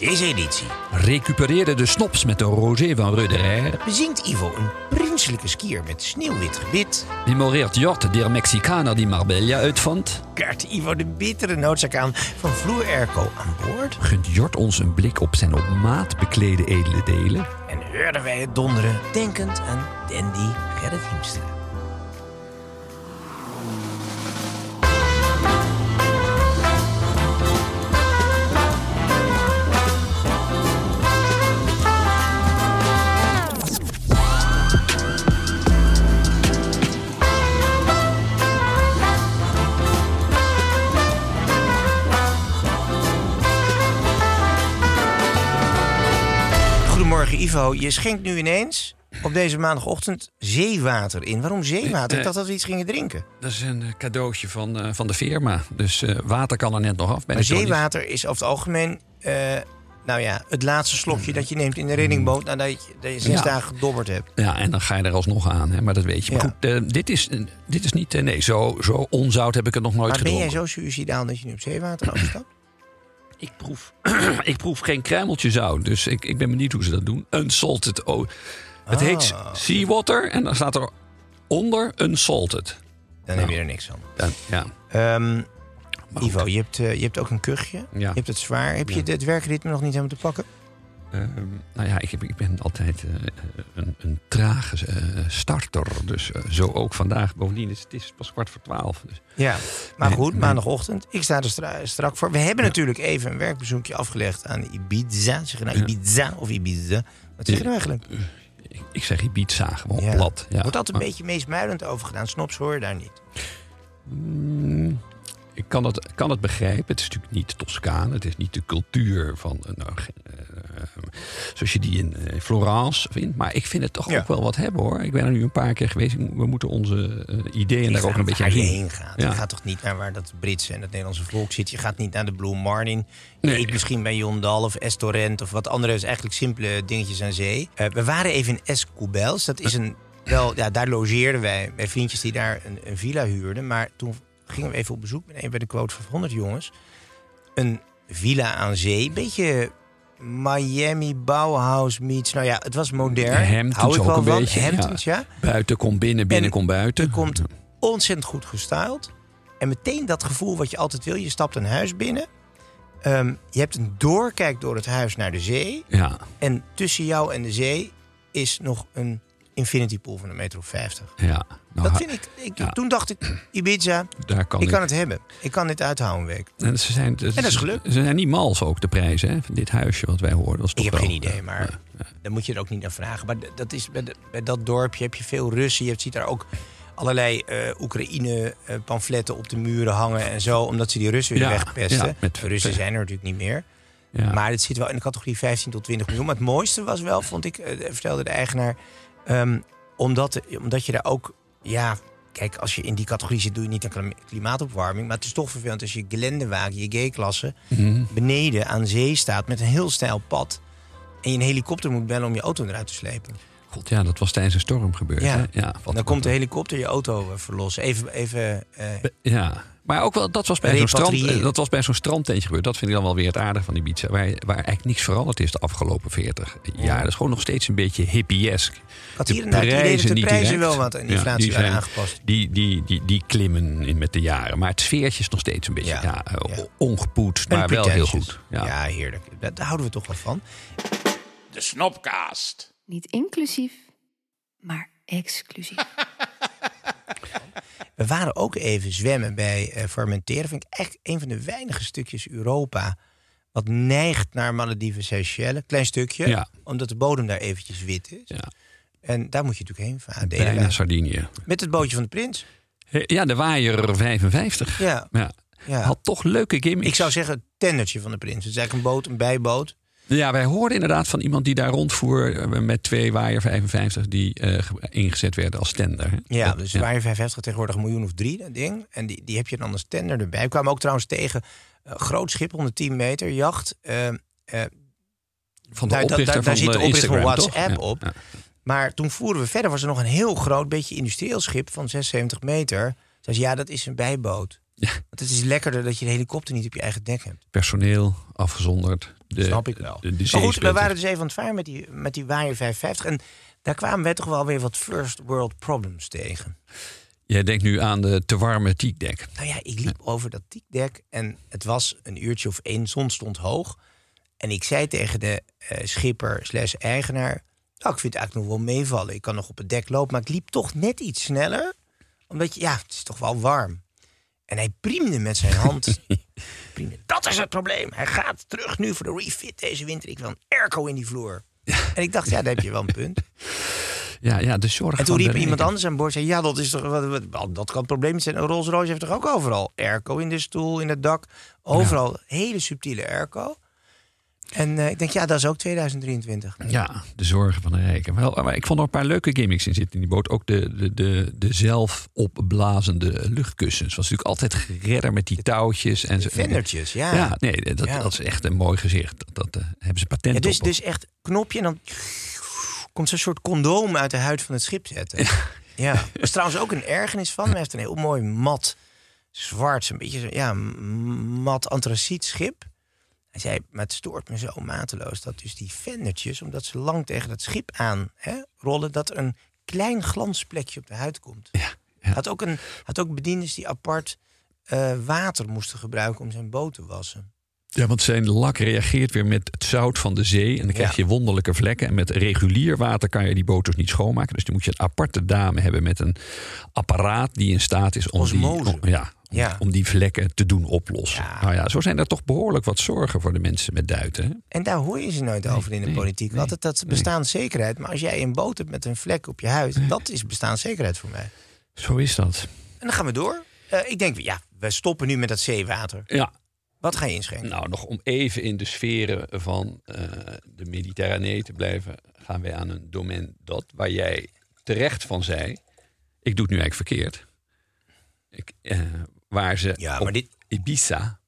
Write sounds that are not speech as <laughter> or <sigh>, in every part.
Deze editie Recupereerde de snops met de rosé van Röderer. bezingt Ivo een prinselijke skier met sneeuwwit gebit. Memoreert Jort der Mexicaner die Marbella uitvond. Kaart Ivo de bittere noodzaak aan van Vloer Airco aan boord. Gunt Jort ons een blik op zijn op maat beklede edele delen. En hoorden wij het donderen, denkend aan Dandy Gerrit Hiemstra. Ivo, je schenkt nu ineens op deze maandagochtend zeewater in. Waarom zeewater? Ik dacht dat we iets gingen drinken. Dat is een eh, cadeautje van, eh, van de firma. Dus eh, water kan er net nog af Maar zeewater is over het algemeen, eh, nou ja, het laatste slokje dat je neemt in de reddingboot nadat je, dat je zes Ja. dagen gedobberd hebt. Ja, en dan ga je er alsnog aan, hè, maar dat weet je. Maar Ja. goed, eh, dit, is, eh, dit is niet... eh, nee, zo, zo onzout heb ik het nog nooit Maar ben gedronken. jij zo suicidaal dat je nu op zeewater overstapt? Ik proef, <clears throat> ik proef geen kruimeltje zout, dus ik, ik ben benieuwd hoe ze dat doen. Unsalted. Oh. Het Ah. heet seawater en dan staat er onder unsalted. Dan heb je er niks van. Dan, ja. Ehm, Ivo, je hebt, eh, je hebt ook een kuchje. Ja. Je hebt het zwaar. Heb je het werkritme nog niet helemaal te pakken? Ehm, nou ja, ik, heb, ik ben altijd eh, een, een trage eh, starter. Dus eh, zo ook vandaag. Bovendien is het is pas kwart voor twaalf. Dus. Ja, maar goed, maandagochtend. Ik sta er stra- strak voor. We hebben natuurlijk even een werkbezoekje afgelegd aan Ibiza. Zeg je nou Ja. Ibiza of Ibiza? Wat zeg je nou eigenlijk? Ik, ik zeg Ibiza, gewoon Ja. plat. Ja. Wordt altijd een Maar, beetje meesmuilend over gedaan. Snops hoor je daar niet. mm, ik kan het, kan het begrijpen. Het is natuurlijk niet Toscane. Het is niet de cultuur van... nou, zoals je die in eh, Florence vindt. Maar ik vind het toch Ja. ook wel wat hebben hoor. Ik ben er nu een paar keer geweest. Ik We moeten onze eh, ideeën daar ook een beetje aan heen gaat. Ja. Je gaat toch niet naar waar dat Britse en het Nederlandse volk zit. Je gaat niet naar de Blue Martin. Je Nee. eet misschien bij Jondal of Estorent of wat andere. is eigenlijk simpele dingetjes aan zee. Eh, we waren even in Escoubels. Dat is een... Wel, ja, daar logeerden wij bij vriendjes die daar een, een villa huurden. Maar toen gingen we even op bezoek met een bij de quote van 100 jongens. Een villa aan zee. Beetje Miami Bauhaus meets. Nou ja, het was modern. Hamptons ook wel een van. beetje, Hamptons, ja. Buiten komt binnen, binnen En komt buiten. er komt ontzettend goed gestyled. En meteen dat gevoel wat je altijd wil. Je stapt een huis binnen. Ehm, je hebt een doorkijk door het huis naar de zee. Ja, En tussen jou en de zee is nog een infinity pool van een meter of 50. ja. Nou, Dat vind ik, ik ja. Toen dacht ik, Ibiza, daar kan ik ik. kan het hebben. Ik kan dit uithouden een week. En ze zijn, en dat is gelukt. Ze zijn niet mals ook, de prijzen hè, van dit huisje wat wij hoorden. Dat is Ik toch heb wel, geen idee, eh, maar ja. dan moet je er ook niet naar vragen. Maar dat is, bij, de- bij dat dorpje heb je veel Russen. Je ziet daar ook allerlei eh Oekraïne-pamfletten op de muren hangen en zo. Omdat ze die Russen weer wegpesten. ja, met- de Russen zijn er natuurlijk niet meer. Ja. Maar het zit wel in de categorie 15 tot 20 miljoen. Maar het mooiste was wel, vond ik, eh, vertelde de eigenaar... ehm, omdat, omdat je daar ook... Ja, kijk, als je in die categorie zit, doe je niet aan klim- klimaatopwarming. Maar het is toch vervelend als je gelendewagen, je G-klasse... Mhm. beneden aan zee staat met een heel steil pad... en je een helikopter moet bellen om je auto eruit te slepen. God, ja, dat was tijdens een storm gebeurd. Ja. Hè? ja dan komt de helikopter je auto eh, verlossen. Even, even eh, Ja, maar ook wel, dat was bij zo'n strand, dat was bij zo'n strandtentje gebeurd. Dat vind ik dan wel weer het aardige van die Ibiza. Waar, waar eigenlijk niks veranderd is de afgelopen 40 jaar. Dat is gewoon nog steeds een beetje hippiesk. De hier dat prijzen de niet prijzen direct. wel wat Ja, inflatie die waren zijn- aangepast. Die, die, die, die klimmen in met de jaren. Maar het sfeertje is nog steeds een beetje Ja, ja, eh, ja. ongepoetst, maar En wel heel goed. Ja. Ja. heerlijk. Daar, daar houden we toch wel van. De Snopcast. Niet inclusief, maar exclusief. <laughs> We waren ook even zwemmen bij eh Formentera. Vind ik echt een van de weinige stukjes Europa... wat neigt naar Malediven, Seychelles. Klein stukje, Ja. omdat de bodem daar eventjes wit is. Ja. En daar moet je natuurlijk heen varen. deden Bijna. Sardinië. Met het bootje van de prins. Eh, Ja, de waaier 55. Ja. Ja. Ja. Had toch leuke gimmicks. Ik zou zeggen het tendertje van de prins. Het is eigenlijk een boot, een bijboot. Ja, wij hoorden inderdaad van iemand die daar rondvoer eh, met twee waaier 55 die eh, ge- ingezet werden als tender. hè. Ja, Dat- dus waar je 55 tegenwoordig een miljoen of drie, dat ding. En die, die heb je dan als tender erbij. We kwamen ook trouwens tegen een groot schip, 110 meter, jacht. eh, eh, Van de Daar- daar- oprichter daar- daar van zit de eh, oprichter van toch? WhatsApp Ja, op. ja. Maar toen voeren we verder, was er nog een heel groot, beetje industrieel schip van 76 meter. Zei ze, ja, dat is een bijboot. Want het is lekkerder dat je de helikopter niet op je eigen dek hebt. Personeel afgezonderd. De, Snap ik wel. De, de maar goed, we waren dus even aan het varen met die, met die Waaier 550. En daar kwamen wij toch wel weer wat first world problems tegen. Jij denkt nu aan de te warme tiekdek. Nou ja, ik liep over dat tiekdek en het was een uurtje of één, zon stond hoog. En ik zei tegen de eh, schipper slash eigenaar... Nou, ik vind het eigenlijk nog wel meevallen. Ik kan nog op het dek lopen, maar ik liep toch net iets sneller. Omdat, je, ja, het is toch wel warm. En hij priemde met zijn hand. <laughs> priemde, dat is het probleem. Hij gaat terug nu voor de refit deze winter. Ik wil een airco in die vloer. En ik dacht, ja, daar heb je wel een punt. Ja, ja, de zorg En toen riep iemand anders aan boord. Zei, ja, dat is toch wat, dat kan het probleem zijn. Een Rolls Royce heeft toch ook overal airco in de stoel, in het dak, overal hele subtiele airco. En eh, ik denk, ja, dat is ook 2023. Ja, de zorgen van de rijken. Wel, maar ik vond er een paar leuke gimmicks in zitten in die boot. Ook de, de, de, de zelf opblazende luchtkussens. Was natuurlijk altijd geredder met die touwtjes. En. Vendertjes, ja. Ja, nee, dat, Ja. dat is echt een mooi gezicht. Dat, dat eh, hebben ze patent Ja, dus, op. dus echt knopje en dan komt zo'n soort condoom uit de huid van het schip zetten. Ja. <laughs> Er is trouwens ook een ergernis van. Hij heeft een heel mooi mat, zwart, een beetje ja, mat antraciet schip. Hij zei, maar het stoort me zo mateloos dat dus die vendertjes, omdat ze lang tegen dat schip aan hè, rollen, dat er een klein glansplekje op de huid komt. Ja, ja. Had, ook een, had ook bediendes die apart eh, water moesten gebruiken om zijn boot te wassen. Ja, want zijn lak reageert weer met het zout van de zee. En dan krijg Ja. je wonderlijke vlekken. En met regulier water kan je die boot dus niet schoonmaken. Dus dan moet je een aparte dame hebben met een apparaat die in staat is om, die, Osmose. om- ja, Ja. om die vlekken te doen oplossen. Ja. Nou ja, zo zijn er toch behoorlijk wat zorgen voor de mensen met duiten. hè? En daar hoor je ze nooit over in de nee, politiek. nee, Altijd dat bestaanszekerheid. Maar als jij een boot hebt met een vlek op je huid, dat is bestaanszekerheid voor mij. Zo is dat. En dan gaan we door. Eh, ik denk, ja, we stoppen nu met dat zeewater. Ja, Wat ga je inschenken? nou nog om even in de sferen van eh, de Mediterranee te blijven, gaan wij aan een domein dat waar jij terecht van zei. Ik doe het nu eigenlijk verkeerd. Ik, eh, waar ze Ja, op maar dit- Ibiza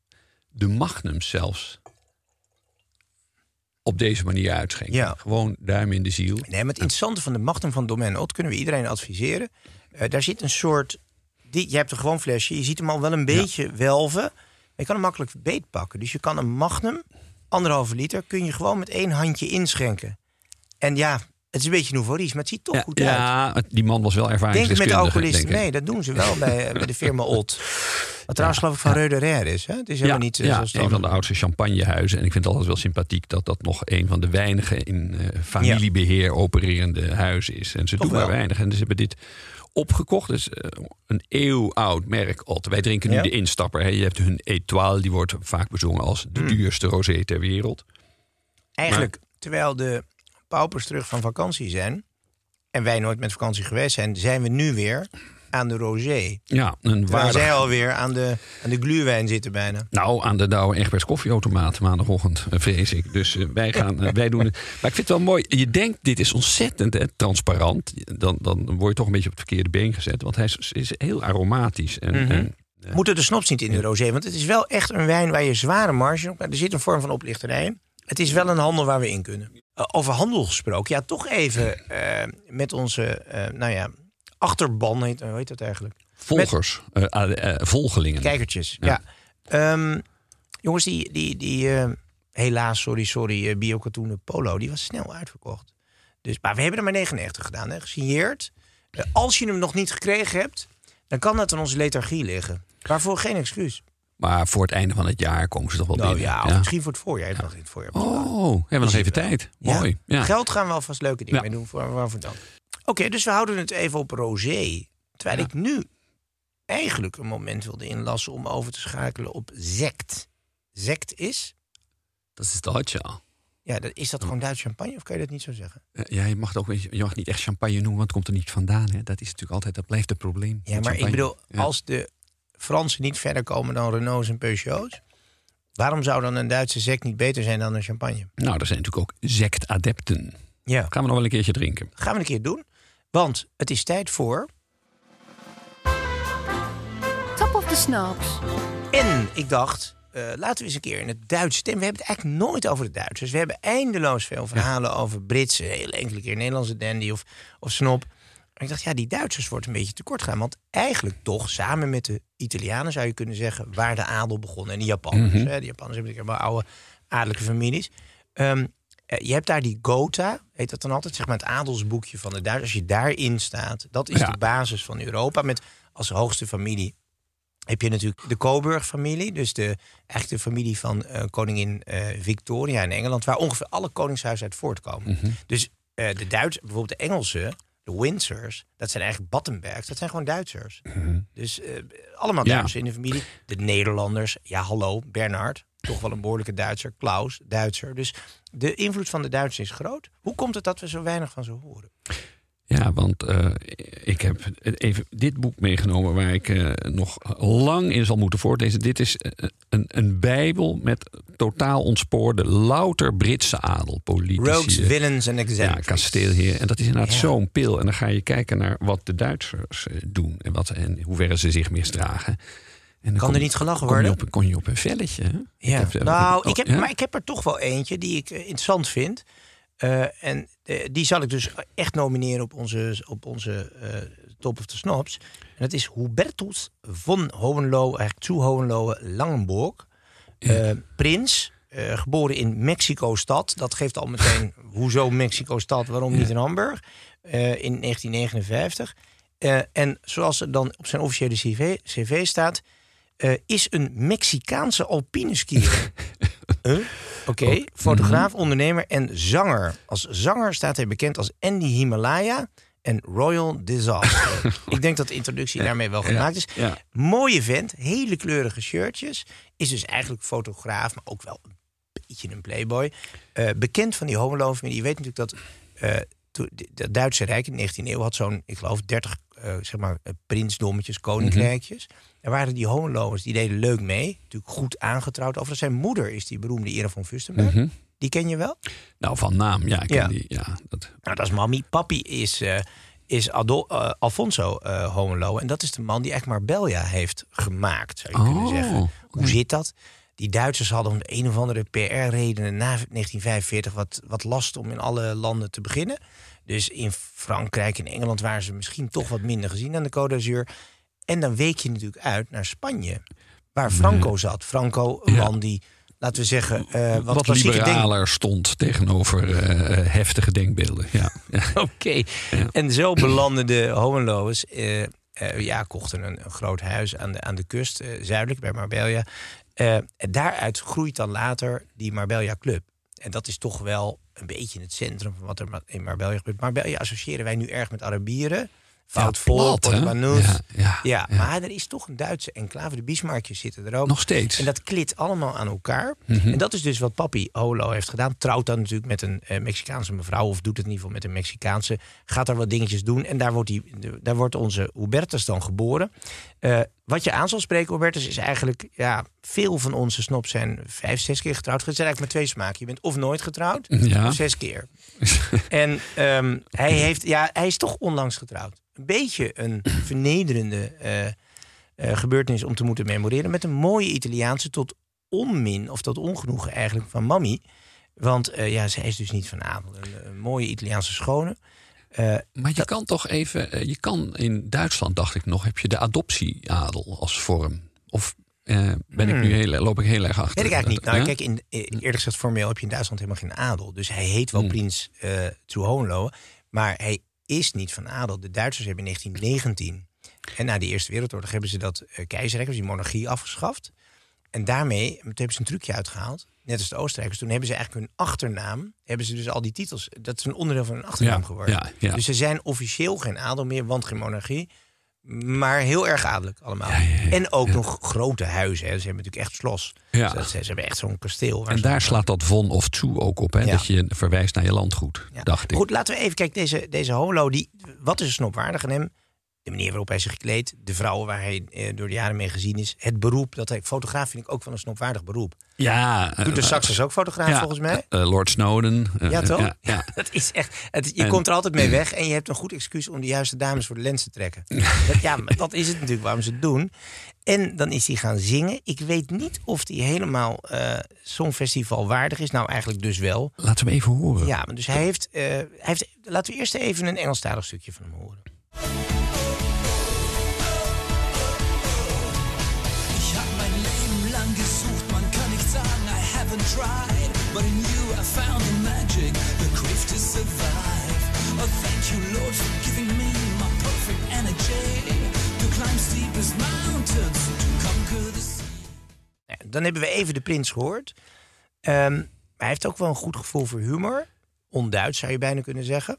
de magnums zelfs op deze manier uitschenken. Ja. Gewoon duim in de ziel. Nee, maar het interessante van de Magnum van Domaine Ott kunnen we iedereen adviseren. Eh, daar zit een soort. Die, je hebt een gewoon flesje, je ziet hem al wel een beetje welven. Je kan hem makkelijk beetpakken. Dus je kan een Magnum, anderhalve liter, kun je gewoon met één handje inschenken. En ja, het is een beetje nouveau maar het ziet toch Ja, goed uit. ja, die man was wel Denk ik met ervaringsdeskundige. de alcoholisten. denk. Nee, dat doen ze wel <laughs> bij, eh, bij de firma Ott. Wat trouwens geloof ik van Rare is. Hè? Het is helemaal niet eh, ja, een van de oudste champagnehuizen. En ik vind het altijd wel sympathiek dat dat nog een van de weinige in eh, familiebeheer opererende huizen is. En ze Toch doen maar weinig. En ze hebben dit opgekocht. Dus eh, een eeuwoud merk Ott. Wij drinken nu Ja. de instapper. Hè. Je hebt hun Etoile, die wordt vaak bezongen als Hmm. de duurste rosé ter wereld. Eigenlijk, terwijl de paupers terug van vakantie zijn... en wij nooit met vakantie geweest zijn... zijn we nu weer aan de rosé. Ja, een Waar zij alweer aan de, aan de gluwijn zitten bijna. Nou, aan de Douwe Egberts koffieautomaat maandagochtend, eh, vrees ik. Dus eh, wij gaan, eh, wij doen het. <laughs> Maar ik vind het wel mooi. Je denkt, dit is ontzettend hè, transparant. Dan, dan word je toch een beetje op het verkeerde been gezet. Want hij is, is heel aromatisch. En, Mhm. en Moeten de snops niet in de rosé? Want het is wel echt een wijn waar je zware marge op... Er zit een vorm van oplichterij in. Het is wel een handel waar we in kunnen. Eh, over handel gesproken. Ja, toch even eh, met onze, eh, nou ja, achterban, heet, hoe heet dat eigenlijk? volgers, volgelingen. Kijkertjes, ja. Ja. Ehm, jongens, die, die, die helaas, sorry, sorry, uh, biokatoenen polo, die was snel uitverkocht. Dus, maar we hebben er maar 99 gedaan, hè, gesigneerd. Als je hem nog niet gekregen hebt, dan kan dat in onze lethargie liggen. Waarvoor geen excuus. Maar voor het einde van het jaar komen ze toch wel Nou binnen. ja, of misschien voor het voorjaar. In het. Oh, hebben we nog even tijd. Ja. Mooi. Ja. Geld gaan we alvast leuke dingen Ja. mee doen voor, waarvoor dan. Oké, dus we houden het even op rosé. Terwijl Ja. ik nu eigenlijk een moment wilde inlassen om over te schakelen op zect. Zect is? Dat is Duits, ja. Ja, dat, is dat gewoon Duits champagne of kan je dat niet zo zeggen? Ja, je mag, het ook, je mag niet echt champagne noemen, want het komt er niet vandaan. Hè. Dat is natuurlijk altijd, dat blijft het probleem. Ja, maar ik bedoel, Ja. als de Fransen niet verder komen dan Renaults en Peugeots, waarom zou dan een Duitse zect niet beter zijn dan een champagne? Nou, er zijn natuurlijk ook sectadepten. Ja, Gaan we nog wel een keertje drinken. gaan we een keer doen. Want het is tijd voor. Top of the Snaps. En ik dacht, eh, laten we eens een keer in het Duits stemmen. We hebben het eigenlijk nooit over de Duitsers. We hebben eindeloos veel verhalen over Britse, heel enkele keer Nederlandse dandy of, of snop. Ik dacht, ja, die Duitsers wordt een beetje tekort gaan. Want eigenlijk toch, samen met de Italianen zou je kunnen zeggen... waar de adel begon. En de Japanners. Mhm. hè, de Japanners hebben natuurlijk wel oude adellijke families. Ehm, eh, je hebt daar die Gotha, heet dat dan altijd, zeg maar het adelsboekje van de Duitsers. Als je daarin staat, dat is Ja. de basis van Europa. Met als hoogste familie heb je natuurlijk de Coburg-familie. Dus de, eigenlijk de familie van eh, koningin eh, Victoria in Engeland. Waar ongeveer alle koningshuizen uit voortkomen. Dus eh, de Duitsers, bijvoorbeeld de Engelsen, de Windsors, dat zijn eigenlijk Battenbergs. Dat zijn gewoon Duitsers. Dus eh, allemaal Ja. Duitsers in de familie. De Nederlanders, ja hallo, Bernard. Toch wel een behoorlijke Duitser. Klaus, Duitser. Dus de invloed van de Duitsers is groot. Hoe komt het dat we zo weinig van ze horen? Ja, want eh, ik heb even dit boek meegenomen waar ik eh, nog lang in zal moeten voortlezen. Dit is eh, een, een bijbel met totaal ontspoorde, louter Britse adel, politici. Rogues, villains en ja, exemplars. kasteelheer. En dat is inderdaad Ja. zo'n pil. En dan ga je kijken naar wat de Duitsers doen en, wat, en hoe ver ze zich misdragen. En Kan kom- er niet gelachen kom je worden? op, kon je op een velletje. hè? Ja. Ik heb, nou, oh, ik heb, ja? maar ik heb er toch wel eentje die ik interessant vind. Eh, en eh, die zal ik dus echt nomineren op onze, op onze eh, Top of the Snobs. En dat is Hubertus von Hohenlohe, eigenlijk zu Hohenlohe Langenburg. Eh, prins, geboren in Mexico-stad. Dat geeft al meteen, <laughs> hoezo Mexico-stad, waarom niet in Hamburg? In 1959. Eh, en zoals er dan op zijn officiële cv, CV staat... eh, is een Mexicaanse alpineskier. <laughs> Huh? Oké, fotograaf, ondernemer en zanger. Als zanger staat hij bekend als Andy Himalaya en Royal Disaster. <laughs> Ik denk dat de introductie daarmee wel gemaakt is. ja. Mooie vent, hele kleurige shirtjes. Is dus eigenlijk fotograaf, maar ook wel een beetje een playboy. Eh, bekend van die homoloofamilie. Je weet natuurlijk dat eh, toen- de- het Duitse Rijk in de 19e eeuw had zo'n, ik geloof, 30 eh, zeg maar, eh, prinsdommetjes, koninkrijkjes. Er waren die homolovers, die deden leuk mee. Natuurlijk goed aangetrouwd. Overigens zijn moeder is die beroemde Ira van Fürstenberg. Mhm. Die ken je wel? Nou, van naam, ja. Ik ken Ja. Die, ja dat, Nou, dat is mammy. Papi is, eh, is Ado- eh, Alfonso Homelo. En dat is de man die echt Marbella heeft gemaakt, zou je kunnen Oh, zeggen. Hoe zit dat? Die Duitsers hadden om de een of andere PR-redenen na 1945 wat, wat last om in alle landen te beginnen. Dus in Frankrijk en Engeland waren ze misschien toch wat minder gezien aan de Côte d'Azur. En dan week je natuurlijk uit naar Spanje, waar Franco zat. Franco, een Ja. man die, laten we zeggen, eh, wat, wat, denk- liberaler stond tegenover eh, heftige denkbeelden. Ja. Ja. <laughs> Oké. En zo belanden de Hohenlohes. eh, eh, ja, kochten een, een groot huis aan de, aan de kust, eh, zuidelijk bij Marbella. Eh, daaruit groeit dan later die Marbella Club. En dat is toch wel een beetje in het centrum van wat er in Marbella gebeurt. Marbella associëren wij nu erg met Arabieren. Plat, hè? Portmanus. Ja, ja, ja, ja. maar er is toch een Duitse enclave. De Bismarckjes zitten er ook. Nog steeds. En dat klit allemaal aan elkaar. Mhm. En dat is dus wat papi Holo heeft gedaan. Trouwt dan natuurlijk met een eh, Mexicaanse mevrouw. Of doet het in ieder geval met een Mexicaanse. Gaat er wat dingetjes doen. En daar wordt, die, daar wordt onze Hubertus dan geboren. Eh, wat je aan zal spreken, Hubertus, is eigenlijk... Ja, veel van onze snobs zijn vijf, zes keer getrouwd. Het zijn eigenlijk maar twee smaken. Je bent of nooit getrouwd, Ja. of zes keer. <laughs> en ehm, hij, heeft, ja, hij is toch onlangs getrouwd. Een beetje een vernederende eh, gebeurtenis om te moeten memoreren. Met een mooie Italiaanse tot onmin, of tot ongenoegen eigenlijk, van Mammy. Want eh, ja, zij is dus niet van adel. Een, een mooie Italiaanse schone. Eh, Maar je kan toch even, eh, je kan in Duitsland, dacht ik nog, heb je de adoptieadel als vorm. Of eh, ben ik nu heel, loop ik heel erg achter? Hmm. Weet ik eigenlijk niet. Nou, Ja? kijk, in, eerlijk gezegd, formeel heb je in Duitsland helemaal geen adel. Dus hij heet wel Hmm. prins uh, zu Hohenlohe. Maar hij is niet van adel. De Duitsers hebben in 1919 en na de Eerste Wereldoorlog hebben ze dat uh, keizerrijk, dus die monarchie, afgeschaft. En daarmee hebben ze een trucje uitgehaald. Net als de Oostenrijkers. Toen hebben ze eigenlijk hun achternaam. Hebben ze dus al die titels. Dat is een onderdeel van hun achternaam Ja, geworden. ja, ja. Dus ze zijn officieel geen adel meer, want geen monarchie. Maar heel erg adellijk allemaal. En ook nog grote huizen. Hè. Ze hebben natuurlijk echt slos. Ja. Ze, ze hebben echt zo'n kasteel. En daar slaat dat von of toe ook op, hè? Dat je verwijst naar je landgoed, dacht ik. Goed, laten we even kijken. Deze, deze holo, die, wat is er snopwaardig aan hem? De manier waarop hij zich kleedt. De vrouwen waar hij eh, door de jaren mee gezien is. Het beroep. Dat hij, fotograaf vind ik ook wel een snopwaardig beroep. Ja, Doet de eh, Saxers ook fotograaf ja, volgens mij? eh, Lord Snowden. eh, Ja, toch? Ja, ja. <laughs> Dat is echt. Het, je En- komt er altijd mee <clears throat> weg en je hebt een goed excuus om de juiste dames voor de lens te trekken. <laughs> Dat, ja, maar dat is het natuurlijk waarom ze het doen. En dan is hij gaan zingen. Ik weet niet of hij helemaal eh Songfestival waardig is. Nou, eigenlijk dus wel. Laten we hem even horen. Ja, dus hij heeft, eh, hij heeft. Laten we eerst even een Engelstalig stukje van hem horen. Haven't tried. But in you I found the magic, the crave to survive. Oh, thank you, Lord, for giving me my perfect energy. To climb steepest mountains, to conquer the sea. Ja, dan hebben we even de prins gehoord. Maar hij heeft ook wel een goed gevoel voor humor. Onduits zou je bijna kunnen zeggen.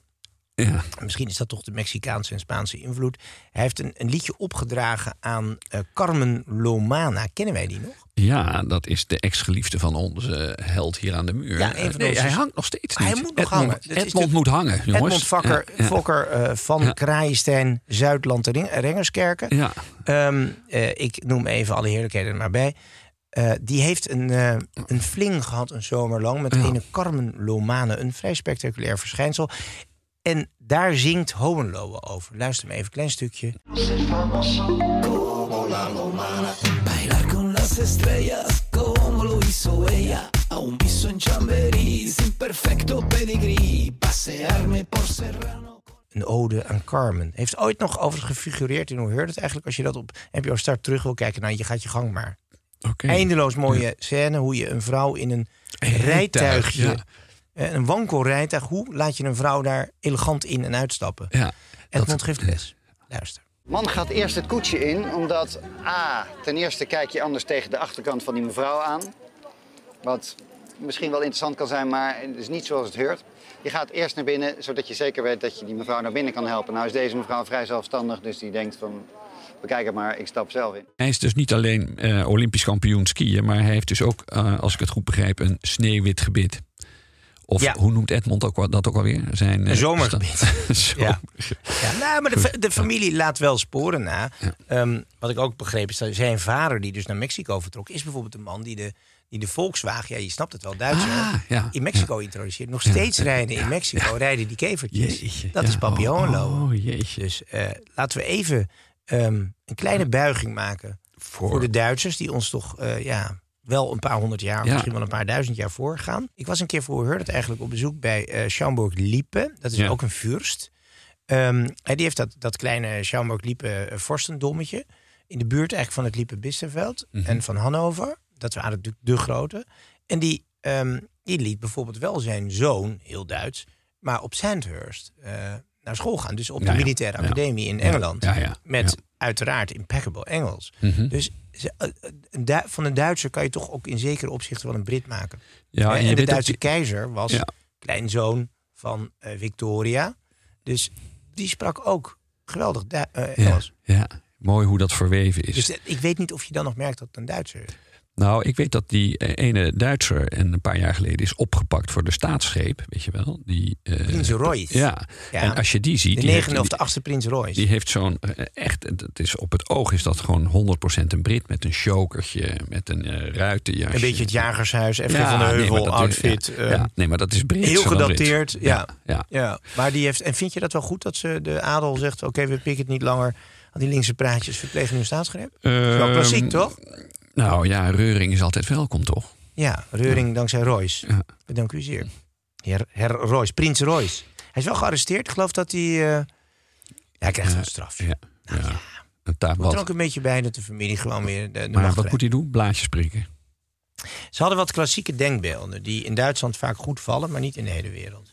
Ja. Misschien is dat toch de Mexicaanse en Spaanse invloed. Hij heeft een, een liedje opgedragen aan eh, Carmen Lomana. Kennen wij die nog? ja, dat is de ex-geliefde van onze held hier aan de muur. Ja, nee, onze- hij hangt nog steeds Hij moet nog Edmond, hangen. Edmond moet hangen, jongens. Edmond Vakker, Ja, ja. Fokker eh, van Ja. Kraaienstein, Zuidland, Rengerskerken. Ja, Ehm, eh, ik noem even alle heerlijkheden er maar bij. Eh, die heeft een, eh, een fling gehad een zomer lang met Ja. een Carmen Lomane. Een vrij spectaculair verschijnsel. En daar zingt Hohenlohe over. Luister maar even een klein stukje. Bailar con las estrellas como lo hizo ella. A un piso en Chamberí, sin perfecto pedigrí. Pasearme por Serrano. Een ode aan Carmen. Heeft ooit nog overigens gefigureerd in hoe heurt het eigenlijk als je dat op NPO Start terug wil kijken. Nou, je gaat je gang maar. oké. Eindeloos mooie scène hoe je een vrouw in een rijtuigje, ja. Eh, een wankel rijtuig, hoe laat je een vrouw daar elegant in en uitstappen? Ja, Edmond geeft les. Luister. Man gaat eerst het koetsje in, omdat A, ten eerste kijk je anders tegen de achterkant van die mevrouw aan. Wat misschien wel interessant kan zijn, maar het is niet zoals het heurt. Je gaat eerst naar binnen, zodat je zeker weet dat je die mevrouw naar binnen kan helpen. Nou is deze mevrouw vrij zelfstandig, dus die denkt van, bekijk het maar, ik stap zelf in. Hij is dus niet alleen eh, Olympisch kampioen skiën, maar hij heeft dus ook, eh, als ik het goed begrijp, een sneeuwwit gebit. Of Ja. hoe noemt Edmond ook, dat ook alweer? Zijn, eh, Een zomergebit. sta- <laughs> Zomer- Ja. Ja, nou, maar de, de familie laat wel sporen na. Ehm, wat ik ook begreep is dat zijn vader, die dus naar Mexico vertrok, is bijvoorbeeld de man die de, die de Volkswagen, ja, je snapt het wel, Duitser, Ah, in Mexico introduceert. Nog steeds rijden in Mexico, rijden die kevertjes. Jeetje, dat is Papillon Oh, oh, jeetje. Dus eh, laten we even ehm, een kleine buiging maken voor, Voor- de Duitsers, die ons toch ja, ja, wel een paar honderd jaar, Ja. misschien wel een paar duizend jaar voorgaan. Ik was een keer voor het eigenlijk op bezoek bij eh Schaumburg-Lippe. Dat is Ja. ook een fürst. Ehm, en die heeft dat, dat kleine Schaumburg-Lippe eh, vorstendommetje in de buurt eigenlijk van het Lippe-Bisterveld Mhm. en van Hannover. Dat waren natuurlijk de grote. En die, ehm, die liet bijvoorbeeld wel zijn zoon, heel Duits, maar op Sandhurst eh, naar school gaan. Dus op de ja. militaire Ja. academie in Engeland. Met ja. Uiteraard impeccable Engels. Mhm. Dus eh, Du- van een Duitser kan je toch ook in zekere opzichten wel een Brit maken. Ja, en en je de Duitse die- keizer was Ja. kleinzoon van eh, Victoria. Dus die sprak ook geweldig Du- eh, ja, Engels. ja, mooi hoe dat verweven is. Dus eh, ik weet niet of je dan nog merkt dat het een Duitser is. Nou, ik weet dat die eh, ene Duitser en een paar jaar geleden is opgepakt voor de staatsgreep, weet je wel? Die, eh, Prins Royce. Ja. Ja. en als je die ziet, De negende of de achtste prins Royce. Die heeft zo'n eh, echt, het is op het oog is dat gewoon 100% een Brit met een chokertje, met een eh ruitenjasje. een beetje het jagershuis, F.G. Ja, van de Heuvel, dat is- outfit. ja, nee, maar dat is Brits. heel gedateerd, ja. ja. Ja, maar die heeft. En vind je dat wel goed dat ze de adel zegt: oké, we pikken het niet langer. Al die linkse praatjes verplegen nu staatsgreep? Dat is wel Ehm, klassiek, toch? Nou ja, reuring is altijd welkom, toch? Ja, Reuring dankzij Royce. Ja. Dank u zeer. Heer, heer Royce, prins Royce. Hij is wel gearresteerd. Ik geloof dat hij. eh, Ja, hij krijgt Ja, een straf. Ja, ja. Een taak Moet er ook een beetje bij dat de familie gewoon weer de, de Maar wat krijgt. moet hij doen? Blaadjes prikken. Ze hadden wat klassieke denkbeelden die in Duitsland vaak goed vallen, maar niet in de hele wereld.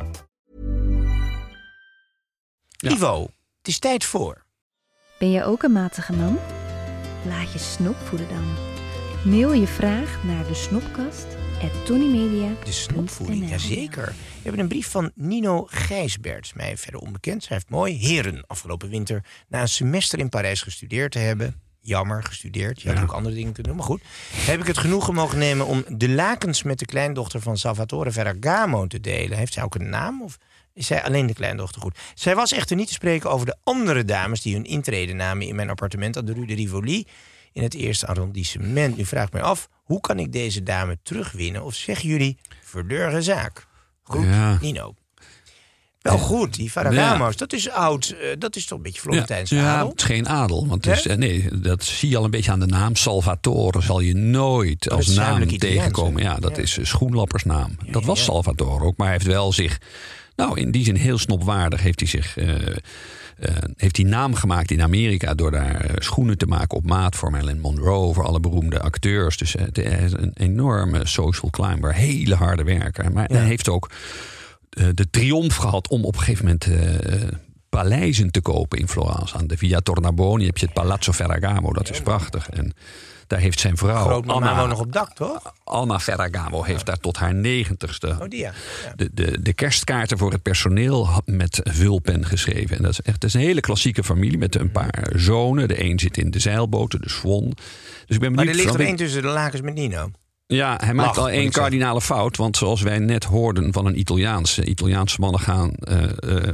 Ivo, het is tijd voor. Ben je ook een matige man? Laat je snop voeden dan. Mail je vraag naar de snopkast at tonymedia. De snopvoeding, jazeker. We hebben een brief van Nino Gijsberts, mij verder onbekend. Zij heeft mooi heren afgelopen winter na een semester in Parijs gestudeerd te hebben. Jammer, gestudeerd. Je had ook andere dingen kunnen doen, maar goed. Heb ik het genoegen mogen nemen om de lakens met de kleindochter van Salvatore Ferragamo te delen. Heeft zij ook een naam? Of is zij alleen de kleindochter goed. Zij was echter niet te spreken over de andere dames die hun intrede namen in mijn appartement aan de Rue de Rivoli in het eerste arrondissement. Nu vraag ik mij af, hoe kan ik deze dame terugwinnen? Of zeggen jullie, verleuren zaak? Goed, Ja. Nino. Wel goed, die Ferragamo's, dat is oud, eh, dat is toch een beetje Florentijnse ja, adel? het is geen adel. Want het is, Hè? eh, nee, dat zie je al een beetje aan de naam. Salvatore zal je nooit Dat als naam tegenkomen. Ja, dat Ja. is schoenlappersnaam. dat ja, was ja. Salvatore ook. Maar hij heeft wel zich... Nou, in die zin heel snopwaardig heeft hij zich... eh, eh, heeft hij naam gemaakt in Amerika door daar eh, schoenen te maken op maat voor Marilyn Monroe, voor alle beroemde acteurs. Dus hij is een enorme social climber, hele harde werker. Maar hij heeft ook de triomf gehad om op een gegeven moment paleizen te kopen in Florence. Aan de Via Tornabuoni heb je het Palazzo Ferragamo, dat is prachtig. En daar heeft zijn vrouw, Grootmama Anna, woont nog op dak, toch? Anna Ferragamo, heeft daar tot haar negentigste Oh, die ja. ja. de, de, de kerstkaarten voor het personeel met vulpen geschreven. En dat is echt dat is een hele klassieke familie met een paar zonen. De een zit in de zeilboot, de Swan. Dus ik ben Maar benieuwd. er ligt er één tussen de lakens met Nino. Ja, hij maakt al één zeggen. kardinale fout. Want zoals wij net hoorden van een Italiaanse. Italiaanse mannen gaan eh, eh,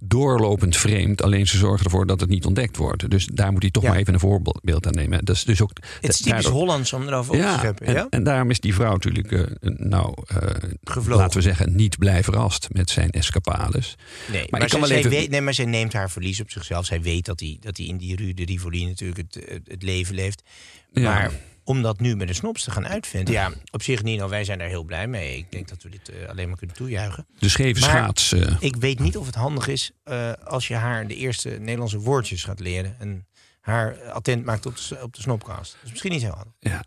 doorlopend vreemd. Alleen ze zorgen ervoor dat het niet ontdekt wordt. Dus daar moet hij toch Ja. maar even een voorbeeld aan nemen. Dat is dus ook, Het is typisch daardoor- Hollands om erover op te ja, scheppen. en, Ja? en daarom is die vrouw natuurlijk, eh, nou, eh, laten we zeggen, niet blij verrast met zijn escapades. Nee, maar, kan zij, wel zij even- weet, nee, maar zij neemt haar verlies op zichzelf. Zij weet dat hij, dat hij in die Rue de Rivoli natuurlijk het, het, leven leeft. Ja. Maar om dat nu met de snops te gaan uitvinden... Ja, op zich Nino, wij zijn daar heel blij mee. Ik denk dat we dit eh, alleen maar kunnen toejuichen. De scheve Maar- schaats. eh, Ik weet niet of het handig is eh, als je haar de eerste Nederlandse woordjes gaat leren... en haar attent maakt op de, op de snopcast. Dat is misschien niet heel handig. ja,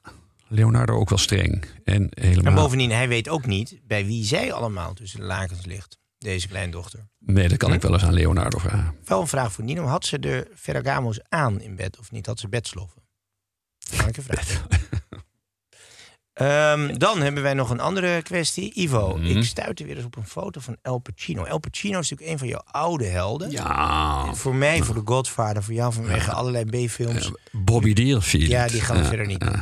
Leonardo ook wel streng. En helemaal. En bovendien, hij weet ook niet bij wie zij allemaal tussen de lakens ligt. Deze kleindochter. Nee, dat kan Hm? ik wel eens aan Leonardo vragen. Wel een vraag voor Nino. Had ze de Ferragamo's aan in bed of niet? Had ze bedsloffen? Een vraag. Ehm, dan hebben wij nog een andere kwestie. Ivo, Mhm. ik stuitte weer eens op een foto van El Pacino. El Pacino is natuurlijk een van jouw oude helden. Ja, Voor mij, voor de Godfather, voor jou vanwege allerlei B-films. Bobby Deerfield. Ja, die gaan we Ja, verder niet ja. doen.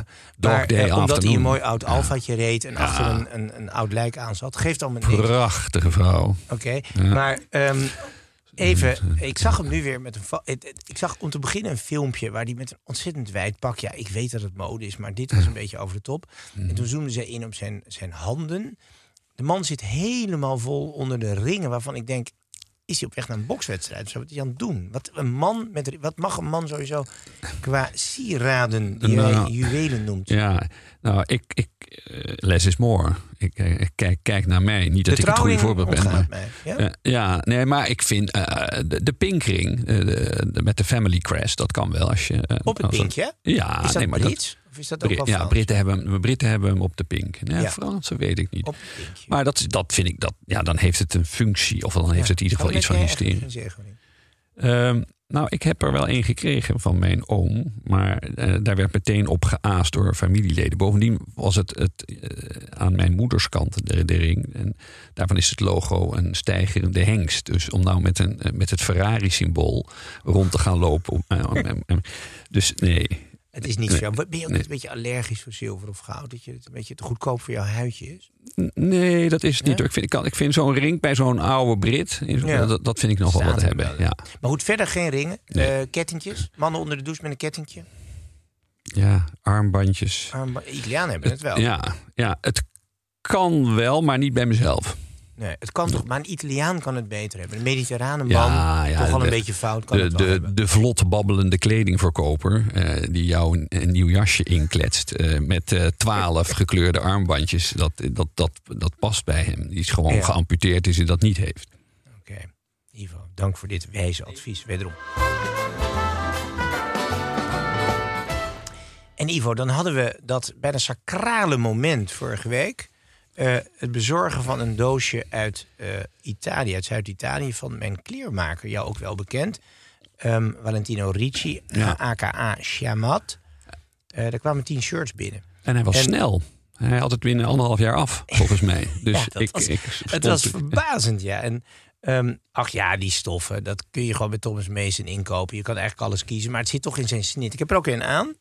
Maar, Day eh, omdat hij een mooi oud alfaatje reed en achter een, een, een oud lijk aan zat. Geeft allemaal niks. Prachtige vrouw. Oké, maar ehm, even, ik zag hem nu weer met een. Ik zag om te beginnen een filmpje waar hij met een ontzettend wijd pak. Ja, ik weet dat het mode is, maar dit was een beetje over de top. En toen zoomden ze in op zijn, zijn handen. De man zit helemaal vol onder de ringen, waarvan ik denk. Is hij op weg naar een bokswedstrijd? of Zo, wat is hij aan het doen? Wat, een man met, wat mag een man sowieso qua sieraden, die Nou, hij juwelen noemt? Ja, nou, ik, ik eh, less is more. Ik, eh, ik kijk, kijk naar mij. Niet dat de ik het goede voorbeeld ben. Maar, mij. Ja? Eh, ja, nee, maar ik vind eh, de, de pinkring eh, de, de- met de family crest, dat kan wel als je. eh, Op het als een- pinkje? Ja, is dat nee, maar Brits? Of is dat ook Brit- wel ja? Britten hebben, hem- Britten hebben hem op de pink. Nee, Ja. Fransen weet ik niet. Maar dat, dat vind ik, dat, ja, dan heeft het een functie. Of dan heeft het in ieder geval iets van hysterie. Ehm, nou, ik heb er wel één gekregen van mijn oom. Maar eh, daar werd meteen op geaast door familieleden. Bovendien was het, het eh, aan mijn moeders kant de, de ring. En daarvan is het logo een stijgerende hengst. Dus om nou met, een, eh, met het Ferrari-symbool rond te gaan lopen. <laughs> dus nee. Het is niet Nee. zo. Ben je ook Nee. een beetje allergisch voor zilver of goud? Dat je het een beetje te goedkoop voor jouw huidje is? Nee, dat is het niet. Ja? Ik vind, ik kan- ik vind zo'n ring bij zo'n oude Brit. Ja. Dat, dat vind ik nog wel wat hebben. wel. Ja. Maar goed, verder geen ringen. Nee. Eh, kettingjes. Mannen onder de douche met een kettingje. ja, armbandjes. Armba- Italianen hebben het wel. Ja, ja, het kan wel, maar niet bij mezelf. Nee, het kan toch, maar een Italiaan kan het beter hebben. Een mediterrane man, Ja, ja, toch al een de- beetje fout, kan De, het wel de, hebben. de vlot babbelende kledingverkoper eh, die jou een, een nieuw jasje inkletst eh, met eh, twaalf <laughs> gekleurde armbandjes, dat, dat, dat, dat past bij hem. Die is gewoon Ja. geamputeerd als hij dat niet heeft. Oké, Ivo, dank voor dit wijze advies, wederom. En Ivo, dan hadden we dat bijna sacrale moment vorige week. Eh, het bezorgen van een doosje uit eh, Italië, uit Zuid-Italië, van mijn kleermaker, jou ook wel bekend. ehm, Valentino Ricci, Ja. aka Shamat. Eh daar kwamen tien shirts binnen. En hij was En- snel. Hij had het binnen anderhalf jaar af, volgens mij. <laughs> Dus Ja, ik, was- ik Het was verbazend, ja. En ehm, ach ja, die stoffen, dat kun je gewoon bij Thomas Mason inkopen. Je kan eigenlijk alles kiezen, maar het zit toch in zijn snit. Ik heb er ook een aan.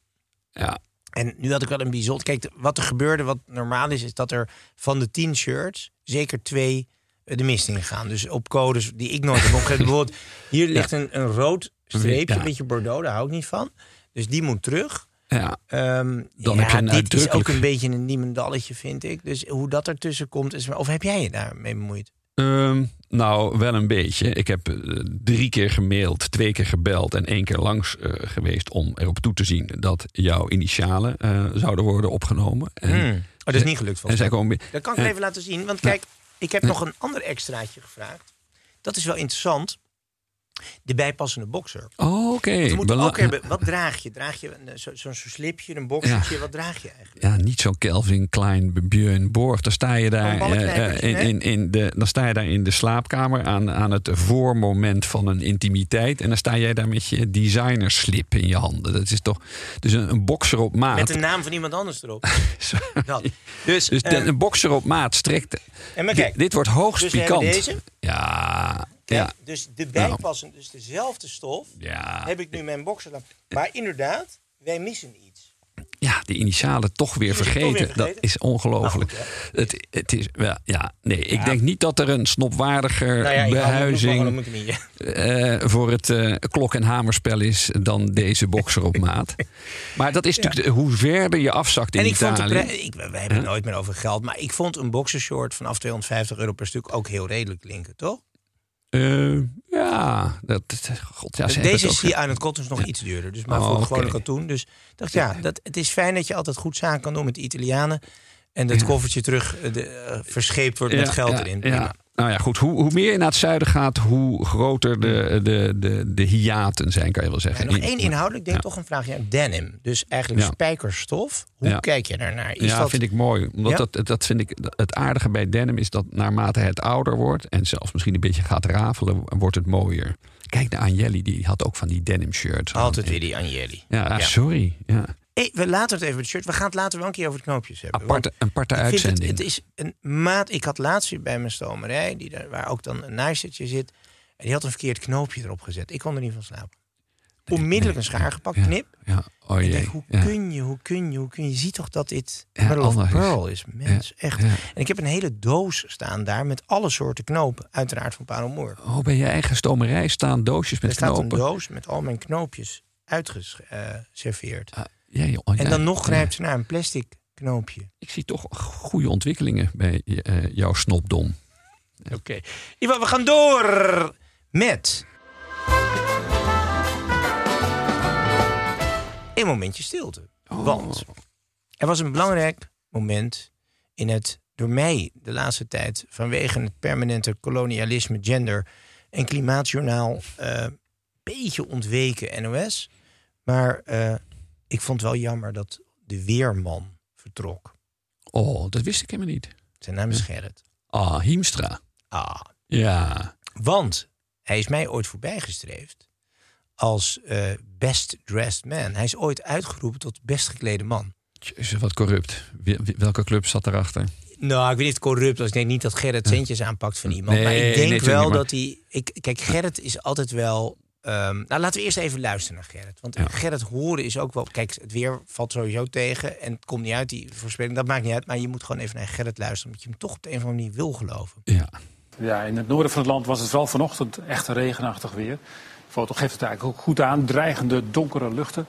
Ja, En nu had ik wel een bijzonder... Kijk, wat er gebeurde, wat normaal is, is dat er van de tien shirts... zeker twee eh, de mist ingegaan. Dus op codes die ik nooit heb opgegeven. <laughs> Bijvoorbeeld, hier ligt een, een rood streepje, Ja. een beetje Bordeaux, daar hou ik niet van. Dus die moet terug. Ja, Ehm, Dan ja, heb je een dit is ook een beetje een niemendalletje, vind ik. Dus hoe dat ertussen komt, is... Of heb jij je daarmee bemoeid? Ehm, nou, wel een beetje. Ik heb eh, drie keer gemaild, twee keer gebeld en één keer langs eh, geweest om erop toe te zien dat jouw initialen eh, zouden worden opgenomen. En, Hmm. Oh, dat is niet gelukt en volgens zij mij. komen. Dat kan ik even laten zien. Want kijk, ik heb nog een ander extraatje gevraagd. Dat is wel interessant. De bijpassende boxer. Oh, oké. We moeten Bela- ook hebben, <laughs> wat draag je? Draag je zo- zo'n slipje, een boxertje? Wat draag je eigenlijk? Ja, niet zo'n Kelvin Klein Björn Borg. Dan sta je daar, ballenknijpertje, eh, eh, in, in, in de, dan sta je daar in de slaapkamer aan, aan het voormoment van een intimiteit. En dan sta jij daar met je designerslip in je handen. Dat is toch. Dus een, een bokser op maat. Met de naam van iemand anders erop. <laughs> Dat. Dus, Dus de- eh, een bokser op maat strekt. en maar kijk, dit wordt hoogst dus pikant. deze. Ja, ja, Dus de bijpassende, dus dezelfde stof, ja. heb ik nu mijn boxer laten. Maar inderdaad, wij missen iets. ja, de initialen toch weer toch vergeten. weer vergeten? Dat is ongelooflijk. Nou het, het is wel, ja, nee, ik Ja. denk niet dat er een snopwaardiger Nou ja, behuizing. dan eh, voor het eh, klok- en hamerspel is dan deze bokser op maat. <laughs> Maar dat is natuurlijk hoe verder je afzakt in En ik Italië. ik, we hebben het nooit meer over geld, maar ik vond een boxershort vanaf 250 euro per stuk ook heel redelijk klinken, toch? Eh, ja, dat, god, ja, Deze is ook- hier aan het cotton nog iets duurder, dus maar Oh, voor oké. gewone katoen. Dus dacht, ja, dat, het is fijn dat je altijd goed zaken kan doen met de Italianen. En dat koffertje terug eh, de, eh, verscheept wordt met geld erin. Prima. Nou ja, goed. Hoe, hoe meer je naar het zuiden gaat, hoe groter de, de, de, de hiaten zijn, kan je wel En zeggen. nog In- één inhoudelijk, denk Ja. toch een vraagje. aan Denim, dus eigenlijk Ja. spijkerstof. Hoe Ja. kijk je daarnaar? Is ja, dat, vind ik mooi. Omdat Ja? dat, dat vind ik het aardige bij denim is dat naarmate het ouder wordt en zelfs misschien een beetje gaat rafelen, wordt het mooier. Kijk naar Anjelli, die had ook van die denim shirts. aan. Altijd weer die. Ja, Ja. sorry. Ja. Hey, we laten het even met shirt. We gaan het later wel een keer over de knoopjes hebben. Aparte, een aparte Ik vind het, uitzending. het is een maat. Ik had laatst weer bij mijn stomerij, die daar, waar ook dan een naaistertje zit. En die had een verkeerd knoopje erop gezet. Ik kon er niet van slapen. Onmiddellijk een schaar gepakt, ja, knip. Ja, oh jee. denk, hoe ja. kun je, hoe kun je, hoe kun je? Je ziet toch dat dit Ja, of is. Pearl is. Mens, echt. En ik heb een hele doos staan daar met alle soorten knopen. Uiteraard van Parelmoer. Oh, bij je eigen stomerij staan doosjes Er met staat knopen. een doos met al mijn knoopjes uitgeserveerd. Ah, ja, joh, oh, en ja, dan nog grijpt ze naar een plastic knoopje. Ik zie toch goede ontwikkelingen bij eh, jouw snopdom. Oké. Ivan, we gaan door met... Een momentje stilte. Oh. Want er was een belangrijk moment in het door mij de laatste tijd... vanwege het permanente kolonialisme, gender en klimaatjournaal... eh beetje ontweken NOS. Maar eh, ik vond het wel jammer dat de weerman vertrok. Oh, dat wist ik helemaal niet. Zijn naam is Gerrit. Ah, Hiemstra. Ah, Ja. Want hij is mij ooit voorbijgestreefd als eh, best dressed man. Hij is ooit uitgeroepen tot best geklede man. Jezus, wat corrupt. Welke club zat erachter? Nou, ik weet niet corrupt was. Ik denk niet dat Gerrit centjes aanpakt van iemand. Nee, maar ik nee, denk natuurlijk wel niet, maar- dat hij... Ik, kijk, Gerrit is altijd wel... ehm, nou, laten we eerst even luisteren naar Gerrit. Want Ja. Gerrit horen is ook wel... Kijk, het weer valt sowieso tegen. En het komt niet uit, die voorspelling. Dat maakt niet uit. Maar je moet gewoon even naar Gerrit luisteren. Omdat je hem toch op de een of andere manier wil geloven. Ja. Ja, in het noorden van het land was het vooral vanochtend echt regenachtig weer. De foto geeft het eigenlijk ook goed aan. Dreigende donkere luchten.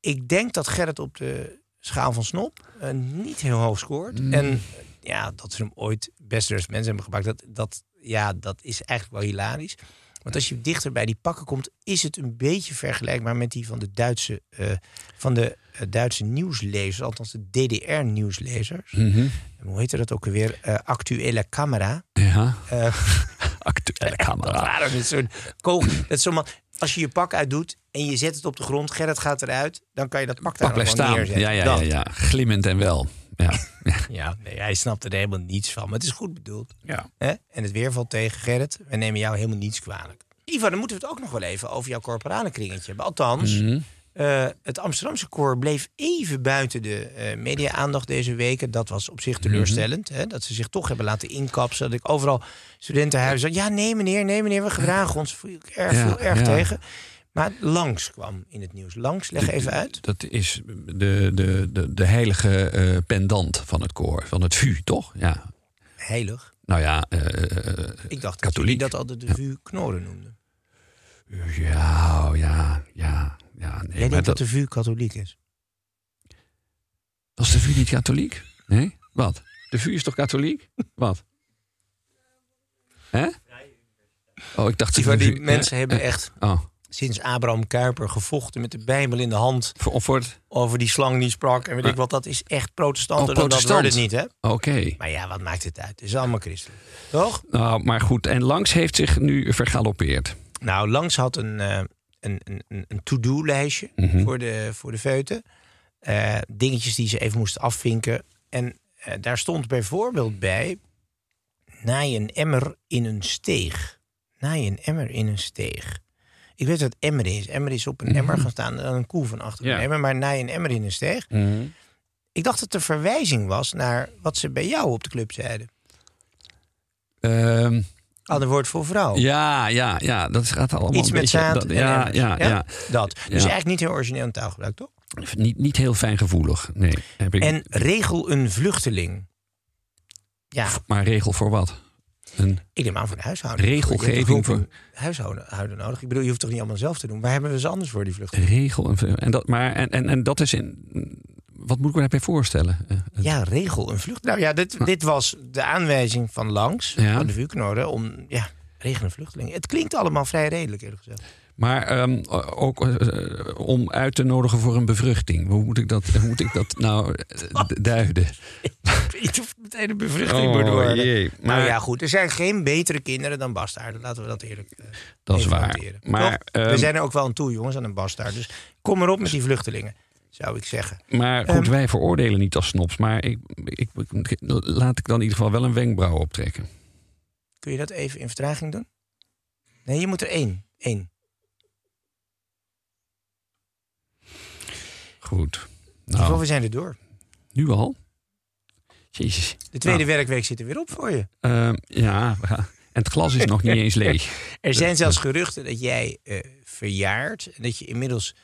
Ik denk dat Gerrit op de schaal van snop eh, niet heel hoog scoort. Mm. En ja, dat ze hem ooit best mensen hebben gepakt, dat, dat, ja, dat is eigenlijk wel hilarisch. Want als je dichter bij die pakken komt, is het een beetje vergelijkbaar met die van de Duitse, eh, van de eh, Duitse nieuwslezers, althans de DDR-nieuwslezers. Mhm. Hoe heette dat ook alweer? Eh actuele camera. Ja. <laughs> Actuele dat camera. <laughs> waren met zo'n kogel. Dat is. Als je je pak uitdoet en je zet het op de grond, Gerrit gaat eruit, dan kan je dat pak daar Pak nog staan. neerzetten. Ja, ja, ja, Dat. ja. Glimmend en wel. Ja. <laughs> Ja, nee, hij snapt er helemaal niets van. Maar het is goed bedoeld. ja. En het weer valt tegen, Gerrit. We nemen jou helemaal niets kwalijk. Ivan, dan moeten we het ook nog wel even over jouw corporale kringetje hebben. Althans, Mhm. eh, het Amsterdamse koor bleef even buiten de eh, media-aandacht deze weken. Dat was op zich teleurstellend. Hè? Dat ze zich toch hebben laten inkapsen. Dat ik overal studentenhuizen. Ja, nee meneer, nee meneer, we gedragen ons voel ik erg, Ja, veel erg ja. tegen. Maar langs kwam in het nieuws. Langs, leg even uit. Dat is de, de, de, de heilige eh, pendant van het koor. Van het VU, toch? Ja. Heilig. Nou ja, eh, Ik dacht dat Katholiek. jullie dat altijd de VU Knorren noemden. ja, oh, ja, ja, ja. Nee, Jij maar denkt dat, dat de VU katholiek is? was de VU niet katholiek? Nee? Wat? De VU is toch katholiek? Wat? Hè? Oh, ik dacht... Die, de die VU mensen eh, hebben eh, echt Oh, sinds Abraham Kuyper gevochten met de Bijbel in de hand over die slang die sprak. En weet ik wat, dat is echt protestanter Oh, dat protestant. wordt het niet, hè? Oké. Maar ja, wat maakt het uit? Het is allemaal christelijk. Toch? Nou, maar goed. En Langs heeft zich nu vergalopeerd. Nou, Langs had een, eh, een, een, een- een to-do-lijstje Mhm. voor, de, voor de feuten. Eh, dingetjes die ze even moesten afvinken. En eh, daar stond bijvoorbeeld bij... naai een emmer in een steeg. Naai een emmer in een steeg. Ik weet wat emmer is. Emmer is op een emmer gaan staan en dan een koe van achter Mhm. Ja. een emmer. Maar naai een emmer in een steeg. Ik dacht dat het een verwijzing was naar wat ze bij jou op de club zeiden. Ehm, Ander woord voor vrouw. ja, ja, ja. Dat gaat allemaal Iets een met beetje... zaad dat- en ja, ja, ja, Dat. Dus eigenlijk niet heel origineel in taalgebruik, toch? Niet, niet heel fijngevoelig. Nee. Heb ik, En regel een vluchteling. Ja, Maar regel voor wat? Een, ik neem aan voor de huishouden. Regelgeving voor- huishouden houden nodig. Ik bedoel, je hoeft toch niet allemaal zelf te doen. Waar hebben we ze anders voor, die vluchtelingen? regel. En, en, dat, maar, en, en, en dat is in... Wat moet ik me daarbij voorstellen? Eh, eh, Ja, regel een vlucht. Nou ja, dit, dit was de aanwijzing van langs, Ja. van de vuurknoren, om, ja, regel een vluchteling. Het klinkt allemaal vrij redelijk, eerlijk gezegd. Maar ehm, ook eh, om uit te nodigen voor een bevruchting. Hoe moet ik dat, hoe moet ik dat nou eh, duiden? <laughs> Ik weet niet of het meteen een bevruchting moet worden. Oh, jee. Maar Maar ja, goed, er zijn geen betere kinderen dan bastaarden. Laten we dat eerlijk eh, dat is waar. Maar, we ehm, zijn er ook wel aan toe, jongens, aan een bastaard. Dus kom maar op met die vluchtelingen, zou ik zeggen. maar goed, Ehm, wij veroordelen niet als snops. Maar ik, ik, ik- laat ik dan in ieder geval wel een wenkbrauw optrekken. Kun je dat even in vertraging doen? Nee, je moet er één. Eén. Goed. Nou. We zijn er door. nu al? Jezus. De tweede Nou, werkweek zit er weer op voor je. ehm, ja, en het glas is nog niet eens <laughs> leeg. Er zijn zelfs geruchten dat jij eh, verjaart. En dat je inmiddels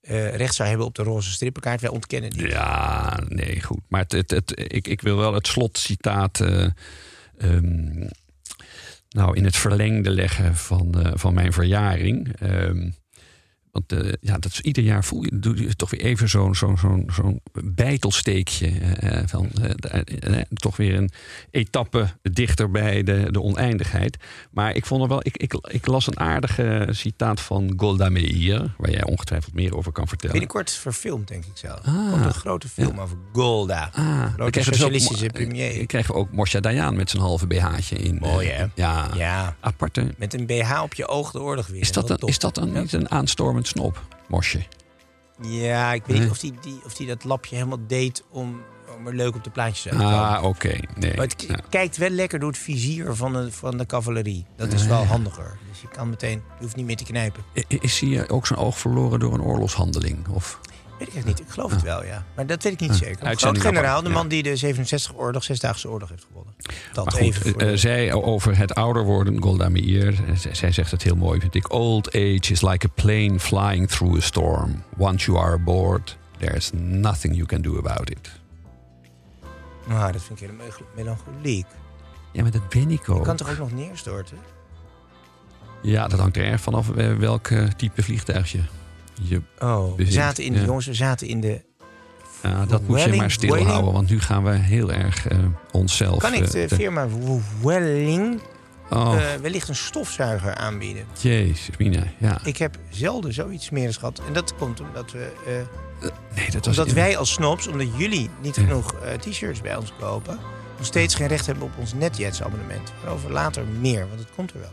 eh, recht zou hebben op de roze strippenkaart. Wij ontkennen die. Ja, nee, goed. Maar het, het, het, ik, ik wil wel het slotcitaat ehm, nou, in het verlengde leggen van, van mijn verjaring. Want eh, ja, dat is, ieder jaar voel je, doe je toch weer even zo'n zo'n zo'n zo'n bijtelsteekje. eh, van, eh, eh, toch weer een etappe dichter bij de, de oneindigheid. Maar ik vond er wel, ik, ik, ik las een aardige citaat van Golda Meir, waar jij ongetwijfeld meer over kan vertellen. Binnenkort verfilmd, denk ik zelf. Ah. Komt een grote film over Golda. Ah, grote dus ook socialistische mo- premier. eh, krijgen we ook Moshe Dayan met zijn halve BH'tje in. Mooi, hè? Ja, Ja, aparte. met een BH op je oog de oorlog weer. Is dat, een, is dat dan niet een aanstormend snop, Mosje? Ja, ik weet Nee. niet of die, die, of die dat lapje helemaal deed om, om er leuk op de plaatjes uit te komen. Ah, oké. Nee. Maar het Ja. kijkt wel lekker door het vizier van de, van de cavalerie. Dat is wel handiger. Dus je kan meteen, je hoeft niet meer te knijpen. Is hij ook zijn oog verloren door een oorlogshandeling? Of? Weet ik echt niet. Ik geloof het wel, ja. Maar dat weet ik niet Ah, zeker. Een groot uitzending generaal, apart, de man die de 67-oorlog, Zesdaagse oorlog heeft gewonnen. Dat Maar even goed, voor eh, zij over het ouder worden, Golda Meir, eh, zij, zegt het heel mooi, vind ik. Old age is like a plane flying through a storm. Once you are aboard, there's nothing you can do about it. Nou, dat vind ik heel mel- melancholiek. Ja, maar dat ben ik Je ook. kan toch ook nog neerstorten? Ja, dat hangt er erg vanaf eh, welk type vliegtuig je, je Oh, we zaten in de, jongens, we zaten in de... Ja, dat moet je maar stilhouden, Welling- want nu gaan we heel erg eh, onszelf... Kan ik eh, de firma Welling Oh, eh, wellicht een stofzuiger aanbieden? jezus, Mina. Ja. Ik heb zelden zoiets smerigs gehad. En dat komt omdat we... Nee, dat was... Omdat wij als snobs, omdat jullie niet Ja. genoeg t-shirts bij ons kopen, nog steeds geen recht hebben op ons NetJets abonnement. Waarover later meer, want het komt er wel.